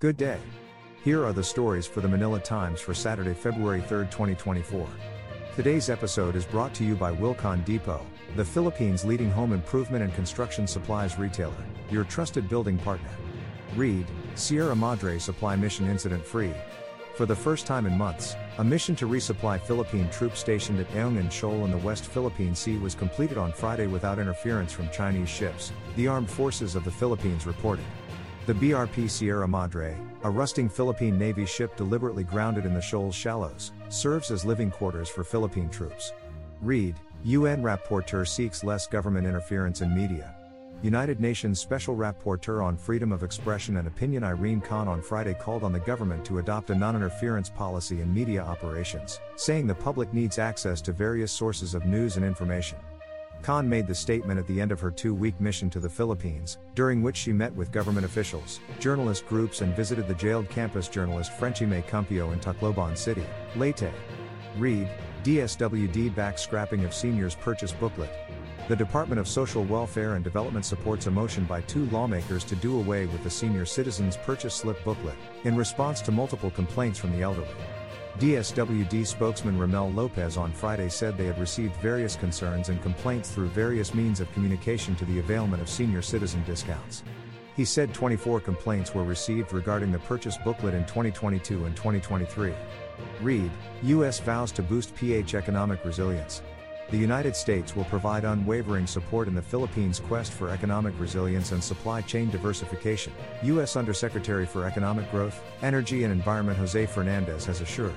Good day. Here are the stories for the Manila Times for Saturday, February 3, 2024. Today's episode is brought to you by Wilcon Depot, the Philippines' leading home improvement and construction supplies retailer, your trusted building partner. Read, Sierra Madre supply mission incident free. For the first time in months, a mission to resupply Philippine troops stationed at Ayungin Shoal in the West Philippine Sea was completed on Friday without interference from Chinese ships, the armed forces of the Philippines reported. The BRP Sierra Madre, a rusting Philippine Navy ship deliberately grounded in the shoal's shallows, serves as living quarters for Philippine troops. Read, UN rapporteur seeks less government interference in media. United Nations Special Rapporteur on Freedom of Expression and Opinion Irene Khan on Friday called on the government to adopt a non interference policy in media operations, saying the public needs access to various sources of news and information. Khan made the statement at the end of her two week mission to the Philippines, during which she met with government officials, journalist groups, and visited the jailed campus journalist Frenchie Mae Cumpio in Tacloban City, Leyte. Read, DSWD back scrapping of seniors purchase booklet. The Department of Social Welfare and Development supports a motion by two lawmakers to do away with the Senior Citizens Purchase Slip booklet, in response to multiple complaints from the elderly. DSWD spokesman Romel Lopez on Friday said they had received various concerns and complaints through various means of communication to the availment of senior citizen discounts. He said 24 complaints were received regarding the purchase booklet in 2022 and 2023. Read, U.S. vows to boost PH economic resilience. The United States will provide unwavering support in the Philippines' quest for economic resilience and supply chain diversification, U.S. Undersecretary for Economic Growth, Energy and Environment Jose Fernandez has assured.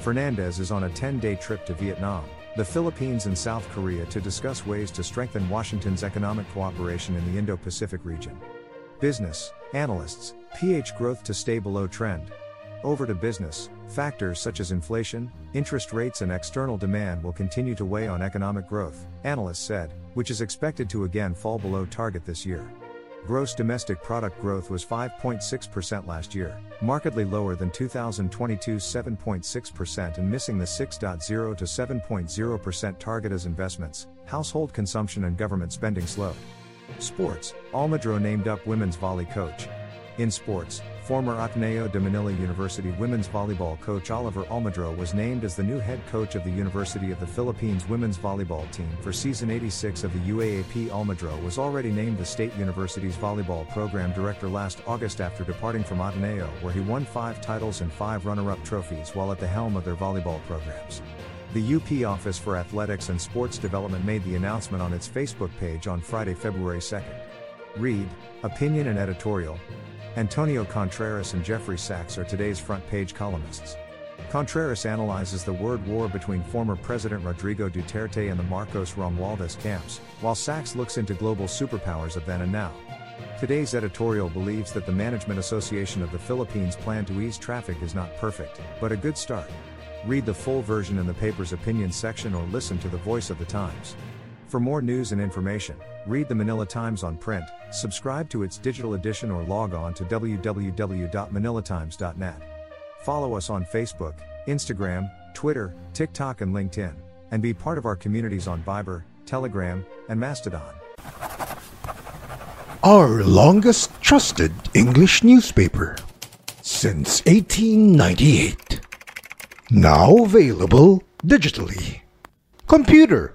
Fernandez is on a 10 day trip to Vietnam, the Philippines, and South Korea to discuss ways to strengthen Washington's economic cooperation in the Indo Pacific region. Business, analysts, PH growth to stay below trend, over to business, factors such as inflation, interest rates, and external demand will continue to weigh on economic growth, analysts said, which is expected to again fall below target this year. Gross domestic product growth was 5.6% last year, markedly lower than 2022's 7.6% and missing the 6.0 to 7.0% target as investments, household consumption, and government spending slowed. Sports Almagro named up women's volley coach. In sports, Former Ateneo de Manila University women's volleyball coach Oliver Almagro was named as the new head coach of the University of the Philippines women's volleyball team for season 86 of the UAAP. Almagro was already named the State University's volleyball program director last August after departing from Ateneo, where he won five titles and five runner up trophies while at the helm of their volleyball programs. The UP Office for Athletics and Sports Development made the announcement on its Facebook page on Friday, February 2nd. Read, Opinion and Editorial, Antonio Contreras and Jeffrey Sachs are today's front page columnists. Contreras analyzes the word war between former President Rodrigo Duterte and the Marcos Romualdez camps, while Sachs looks into global superpowers of then and now. Today's editorial believes that the Management Association of the Philippines' plan to ease traffic is not perfect, but a good start. Read the full version in the paper's opinion section or listen to the voice of the Times. For more news and information, read the Manila Times on print, subscribe to its digital edition, or log on to www.manilatimes.net. Follow us on Facebook, Instagram, Twitter, TikTok, and LinkedIn, and be part of our communities on Viber, Telegram, and Mastodon. Our longest trusted English newspaper since 1898. Now available digitally. Computer